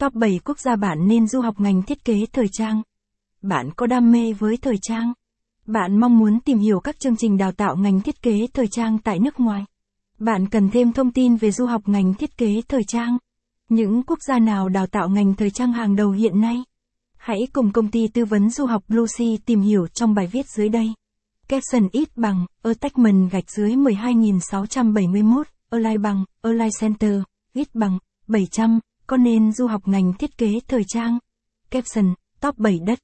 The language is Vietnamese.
Top 7 quốc gia bạn nên du học ngành thiết kế thời trang. Bạn có đam mê với thời trang? Bạn mong muốn tìm hiểu các chương trình đào tạo ngành thiết kế thời trang tại nước ngoài? Bạn cần thêm thông tin về du học ngành thiết kế thời trang? Những quốc gia nào đào tạo ngành thời trang hàng đầu hiện nay? Hãy cùng công ty tư vấn du học Lucy tìm hiểu trong bài viết dưới đây. Caption ít bằng, attachment gạch dưới 12671, align bằng, align center, ít bằng, 700, có nên du học ngành thiết kế thời trang? Caption, top 7 đất.